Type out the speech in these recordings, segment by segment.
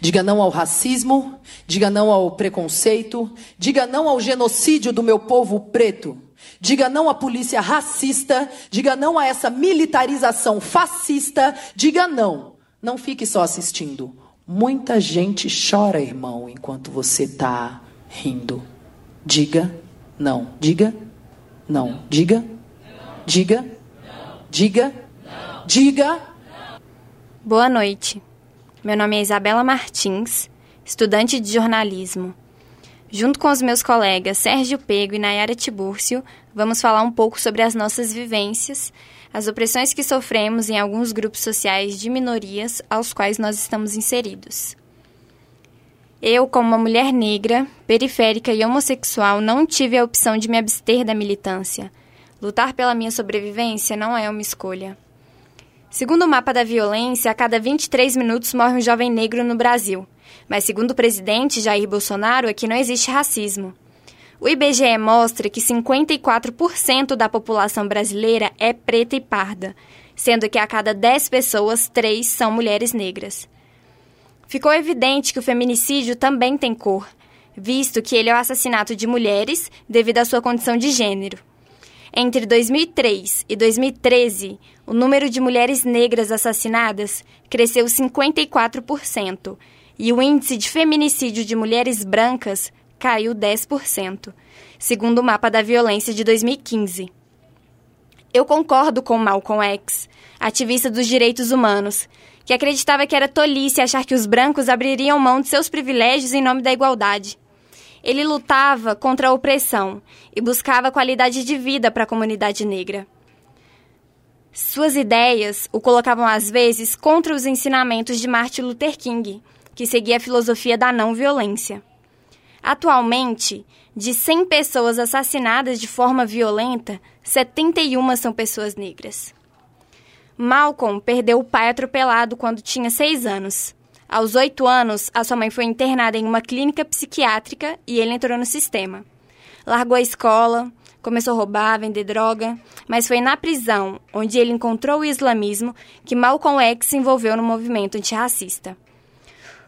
Diga não ao racismo, diga não ao preconceito, diga não ao genocídio do meu povo preto. Diga não à polícia racista, diga não a essa militarização fascista, diga não. Não fique só assistindo. Muita gente chora, irmão, enquanto você está rindo. Diga não. Diga não. Diga. Diga. Diga. Diga. Boa noite. Meu nome é Isabela Martins, estudante de jornalismo. Junto com os meus colegas Sérgio Pego e Nayara Tibúrcio, vamos falar um pouco sobre as nossas vivências, as opressões que sofremos em alguns grupos sociais de minorias aos quais nós estamos inseridos. Eu, como uma mulher negra, periférica e homossexual, não tive a opção de me abster da militância. Lutar pela minha sobrevivência não é uma escolha. Segundo o mapa da violência, a cada 23 minutos morre um jovem negro no Brasil. Mas, segundo o presidente Jair Bolsonaro, aqui não existe racismo. O IBGE mostra que 54% da população brasileira é preta e parda, sendo que a cada 10 pessoas, 3 são mulheres negras. Ficou evidente que o feminicídio também tem cor, visto que ele é o assassinato de mulheres devido à sua condição de gênero. Entre 2003 e 2013, o número de mulheres negras assassinadas cresceu 54% e o índice de feminicídio de mulheres brancas caiu 10%, segundo o mapa da violência de 2015. Eu concordo com Malcolm X, ativista dos direitos humanos, que acreditava que era tolice achar que os brancos abririam mão de seus privilégios em nome da igualdade. Ele lutava contra a opressão e buscava qualidade de vida para a comunidade negra. Suas ideias o colocavam às vezes contra os ensinamentos de Martin Luther King, que seguia a filosofia da não violência. Atualmente, de 100 pessoas assassinadas de forma violenta, 71 são pessoas negras. Malcolm perdeu o pai atropelado quando tinha 6 anos. Aos 8 anos, a sua mãe foi internada em uma clínica psiquiátrica e ele entrou no sistema. Largou a escola, começou a roubar, vender droga, mas foi na prisão, onde ele encontrou o islamismo, que Malcolm X se envolveu no movimento antirracista.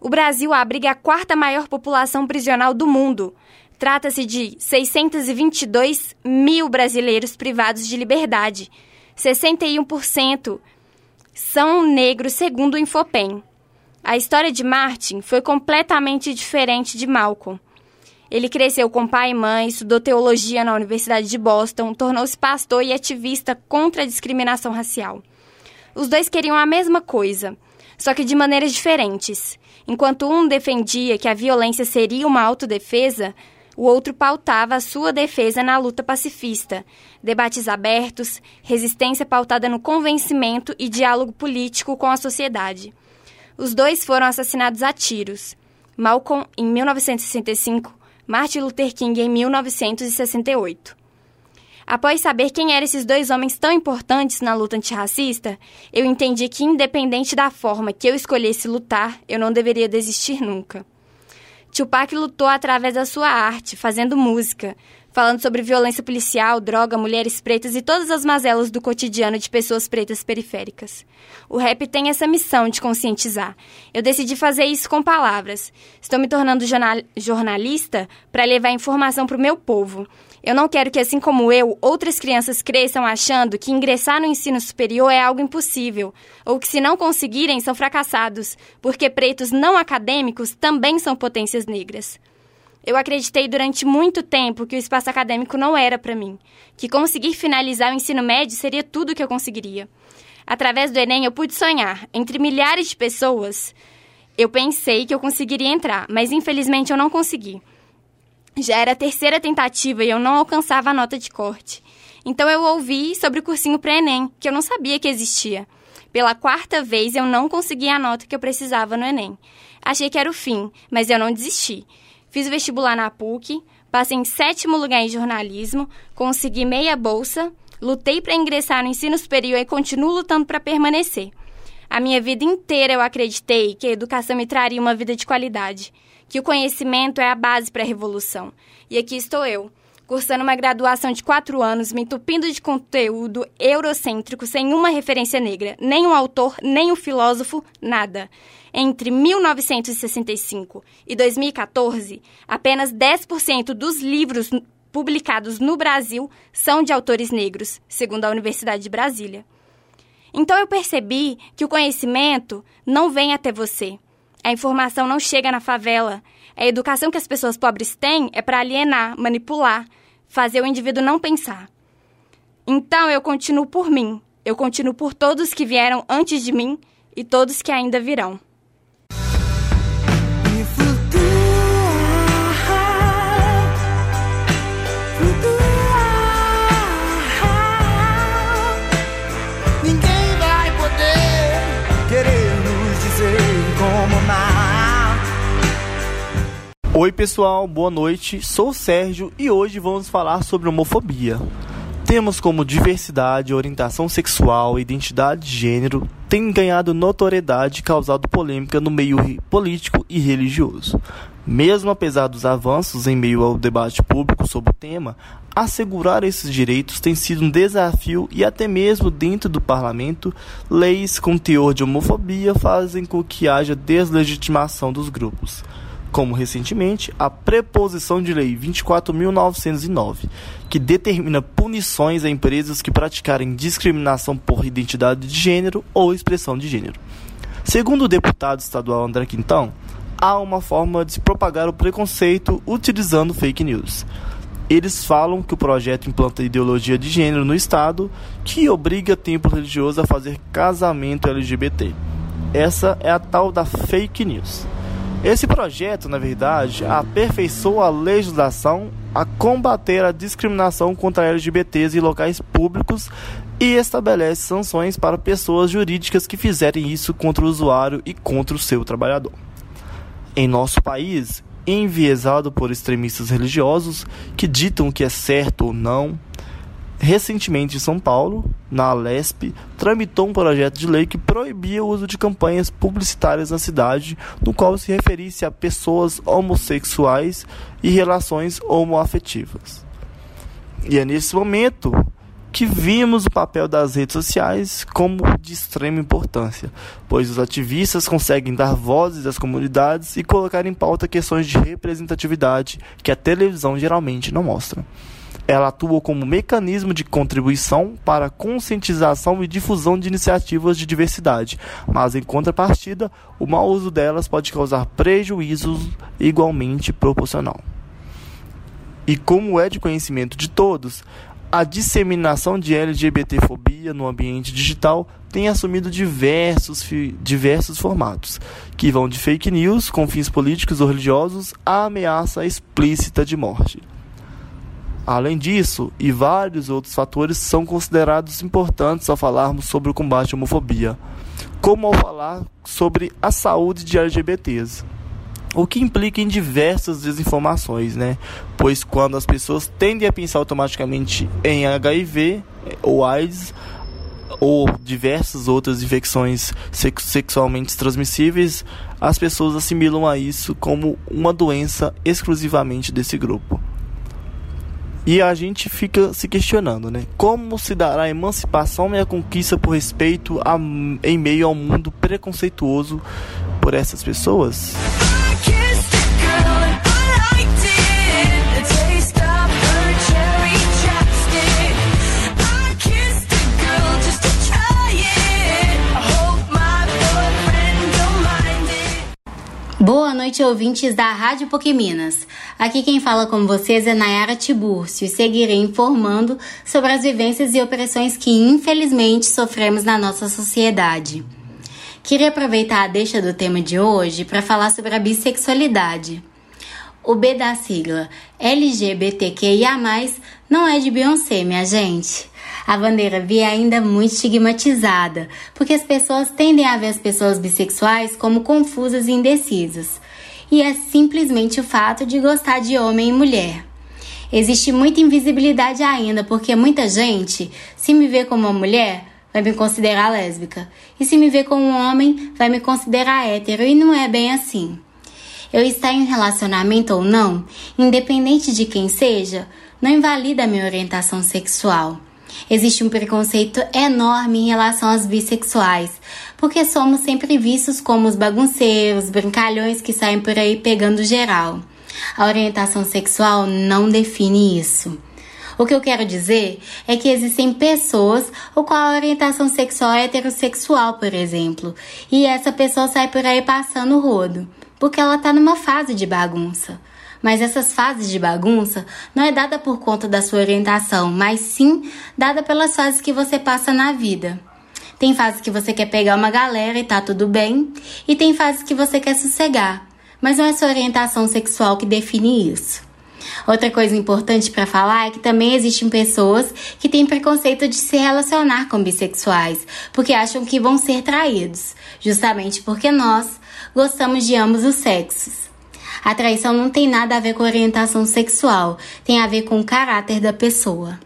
O Brasil abriga a quarta maior população prisional do mundo. Trata-se de 622 mil brasileiros privados de liberdade. 61% são negros, segundo o Infopem. A história de Martin foi completamente diferente de Malcolm. Ele cresceu com pai e mãe, estudou teologia na Universidade de Boston, tornou-se pastor e ativista contra a discriminação racial. Os dois queriam a mesma coisa, só que de maneiras diferentes. Enquanto um defendia que a violência seria uma autodefesa, o outro pautava a sua defesa na luta pacifista, debates abertos, resistência pautada no convencimento e diálogo político com a sociedade. Os dois foram assassinados a tiros. Malcolm, em 1965, Martin Luther King em 1968. Após saber quem eram esses dois homens tão importantes na luta antirracista, eu entendi que, independente da forma que eu escolhesse lutar, eu não deveria desistir nunca. Tupac lutou através da sua arte, fazendo música, falando sobre violência policial, droga, mulheres pretas e todas as mazelas do cotidiano de pessoas pretas periféricas. O rap tem essa missão de conscientizar. Eu decidi fazer isso com palavras. Estou me tornando jornal jornalista para levar informação para o meu povo. Eu não quero que, assim como eu, outras crianças cresçam achando que ingressar no ensino superior é algo impossível, ou que, se não conseguirem, são fracassados, porque pretos não acadêmicos também são potências negras. Eu acreditei durante muito tempo que o espaço acadêmico não era para mim, que conseguir finalizar o ensino médio seria tudo o que eu conseguiria. Através do Enem, eu pude sonhar. Entre milhares de pessoas, eu pensei que eu conseguiria entrar, mas infelizmente eu não consegui. Já era a terceira tentativa e eu não alcançava a nota de corte. Então eu ouvi sobre o cursinho pré-ENEM, que eu não sabia que existia. Pela quarta vez eu não consegui a nota que eu precisava no Enem. Achei que era o fim, mas eu não desisti. Fiz vestibular na PUC, passei em sétimo lugar em jornalismo, consegui meia bolsa, lutei para ingressar no ensino superior e continuo lutando para permanecer. A minha vida inteira eu acreditei que a educação me traria uma vida de qualidade, que o conhecimento é a base para a revolução. E aqui estou eu, cursando uma graduação de quatro anos, me entupindo de conteúdo eurocêntrico sem uma referência negra, nem um autor, nem um filósofo, nada. Entre 1965 e 2014, apenas 10% dos livros publicados no Brasil são de autores negros, segundo a Universidade de Brasília. Então eu percebi que o conhecimento não vem até você. A informação não chega na favela. A educação que as pessoas pobres têm é para alienar, manipular, fazer o indivíduo não pensar. Então eu continuo por mim, eu continuo por todos que vieram antes de mim e todos que ainda virão. Oi pessoal, boa noite. Sou o Sérgio e hoje vamos falar sobre homofobia. Temas como diversidade, orientação sexual, identidade de gênero têm ganhado notoriedade e causado polêmica no meio político e religioso. Mesmo apesar dos avanços em meio ao debate público sobre o tema, assegurar esses direitos tem sido um desafio e até mesmo dentro do parlamento, leis com teor de homofobia fazem com que haja deslegitimação dos grupos como recentemente a Preposição de Lei 24.909, que determina punições a empresas que praticarem discriminação por identidade de gênero ou expressão de gênero. Segundo o deputado estadual André Quintão, há uma forma de se propagar o preconceito utilizando fake news. Eles falam que o projeto implanta ideologia de gênero no Estado que obriga templo religioso a fazer casamento LGBT. Essa é a tal da fake news. Esse projeto, na verdade, aperfeiçoa a legislação a combater a discriminação contra LGBTs em locais públicos e estabelece sanções para pessoas jurídicas que fizerem isso contra o usuário e contra o seu trabalhador. Em nosso país, enviesado por extremistas religiosos que ditam o que é certo ou não, Recentemente, em São Paulo, na Alesp, tramitou um projeto de lei que proibia o uso de campanhas publicitárias na cidade, no qual se referisse a pessoas homossexuais e relações homoafetivas. E é nesse momento que vimos o papel das redes sociais como de extrema importância, pois os ativistas conseguem dar vozes às comunidades e colocar em pauta questões de representatividade que a televisão geralmente não mostra. Ela atua como mecanismo de contribuição para conscientização e difusão de iniciativas de diversidade, mas em contrapartida, o mau uso delas pode causar prejuízos igualmente proporcional. E como é de conhecimento de todos, a disseminação de LGBTfobia no ambiente digital tem assumido diversos, diversos formatos, que vão de fake news com fins políticos ou religiosos à ameaça explícita de morte. Além disso, e vários outros fatores são considerados importantes ao falarmos sobre o combate à homofobia, como ao falar sobre a saúde de LGBTs. O que implica em diversas desinformações, né? Pois quando as pessoas tendem a pensar automaticamente em HIV ou AIDS ou diversas outras infecções sexualmente transmissíveis, as pessoas assimilam a isso como uma doença exclusivamente desse grupo. E a gente fica se questionando, né? Como se dará a emancipação e a conquista por respeito a, em meio ao mundo preconceituoso por essas pessoas? Noite, ouvintes da Rádio Minas. Aqui quem fala com vocês é Nayara Tibúrcio e seguirei informando sobre as vivências e opressões que infelizmente sofremos na nossa sociedade. Queria aproveitar a deixa do tema de hoje para falar sobre a bissexualidade. O B da sigla LGBTQIA+, não é de Beyoncé, minha gente. A bandeira bi é ainda muito estigmatizada, porque as pessoas tendem a ver as pessoas bissexuais como confusas e indecisas. E é simplesmente o fato de gostar de homem e mulher. Existe muita invisibilidade ainda, porque muita gente, se me vê como uma mulher, vai me considerar lésbica. E se me vê como um homem, vai me considerar hétero. E não é bem assim. Eu estar em relacionamento ou não, independente de quem seja, não invalida a minha orientação sexual. Existe um preconceito enorme em relação aos bissexuais, porque somos sempre vistos como os bagunceiros, brincalhões que saem por aí pegando geral. A orientação sexual não define isso. O que eu quero dizer é que existem pessoas ou qual a orientação sexual é heterossexual, por exemplo, e essa pessoa sai por aí passando o rodo, porque ela está numa fase de bagunça. Mas essas fases de bagunça não é dada por conta da sua orientação, mas sim dada pelas fases que você passa na vida. Tem fases que você quer pegar uma galera e tá tudo bem, e tem fases que você quer sossegar, mas não é sua orientação sexual que define isso. Outra coisa importante para falar é que também existem pessoas que têm preconceito de se relacionar com bissexuais, porque acham que vão ser traídos, justamente porque nós gostamos de ambos os sexos. A traição não tem nada a ver com orientação sexual, tem a ver com o caráter da pessoa.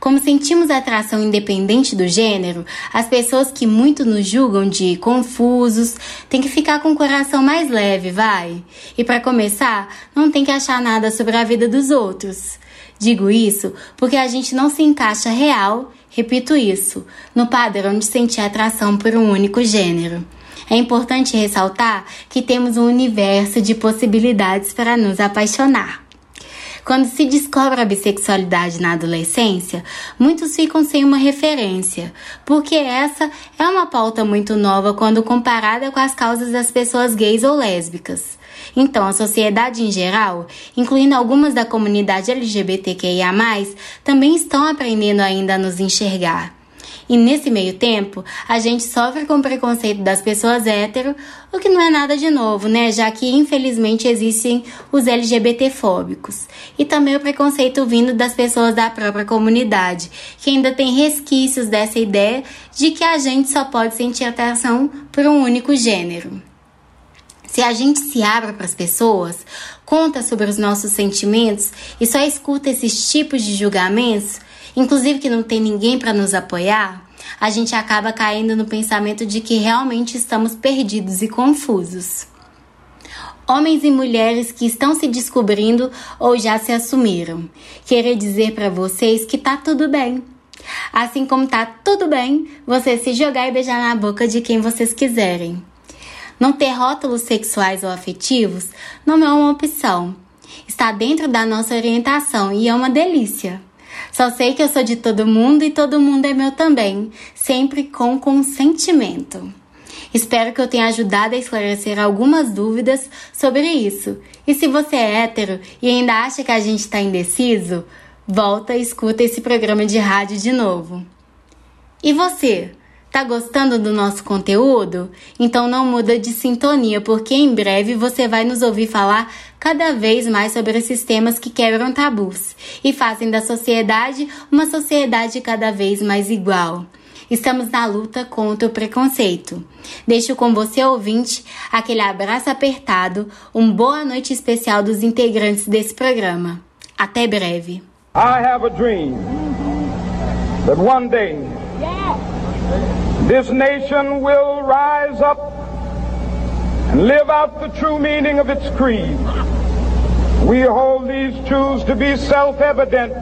Como sentimos atração independente do gênero, as pessoas que muito nos julgam de confusos têm que ficar com o coração mais leve, vai. E para começar, não tem que achar nada sobre a vida dos outros. Digo isso porque a gente não se encaixa real, repito isso, no padrão de sentir atração por um único gênero. É importante ressaltar que temos um universo de possibilidades para nos apaixonar. Quando se descobre a bissexualidade na adolescência, muitos ficam sem uma referência, porque essa é uma pauta muito nova quando comparada com as causas das pessoas gays ou lésbicas. Então, a sociedade em geral, incluindo algumas da comunidade LGBTQIA, também estão aprendendo ainda a nos enxergar. E nesse meio tempo, a gente sofre com o preconceito das pessoas hétero, o que não é nada de novo, né? Já que infelizmente existem os LGBTfóbicos. E também o preconceito vindo das pessoas da própria comunidade, que ainda tem resquícios dessa ideia de que a gente só pode sentir atração por um único gênero. Se a gente se abre para as pessoas, conta sobre os nossos sentimentos e só escuta esses tipos de julgamentos, inclusive que não tem ninguém para nos apoiar, a gente acaba caindo no pensamento de que realmente estamos perdidos e confusos. Homens e mulheres que estão se descobrindo ou já se assumiram, querer dizer para vocês que tá tudo bem. Assim como tá tudo bem você se jogar e beijar na boca de quem vocês quiserem. Não ter rótulos sexuais ou afetivos não é uma opção. Está dentro da nossa orientação e é uma delícia. Só sei que eu sou de todo mundo e todo mundo é meu também, sempre com consentimento. Espero que eu tenha ajudado a esclarecer algumas dúvidas sobre isso. E se você é hétero e ainda acha que a gente está indeciso, volta e escuta esse programa de rádio de novo. E você? Tá gostando do nosso conteúdo? Então não muda de sintonia, porque em breve você vai nos ouvir falar cada vez mais sobre esses temas que quebram tabus e fazem da sociedade uma sociedade cada vez mais igual. Estamos na luta contra o preconceito. Deixo com você, ouvinte, aquele abraço apertado, um boa noite especial dos integrantes desse programa. Até breve. I have a dream that one day This nation will rise up and live out the true meaning of its creed. We hold these truths to be self evident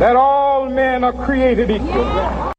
that all men are created equal.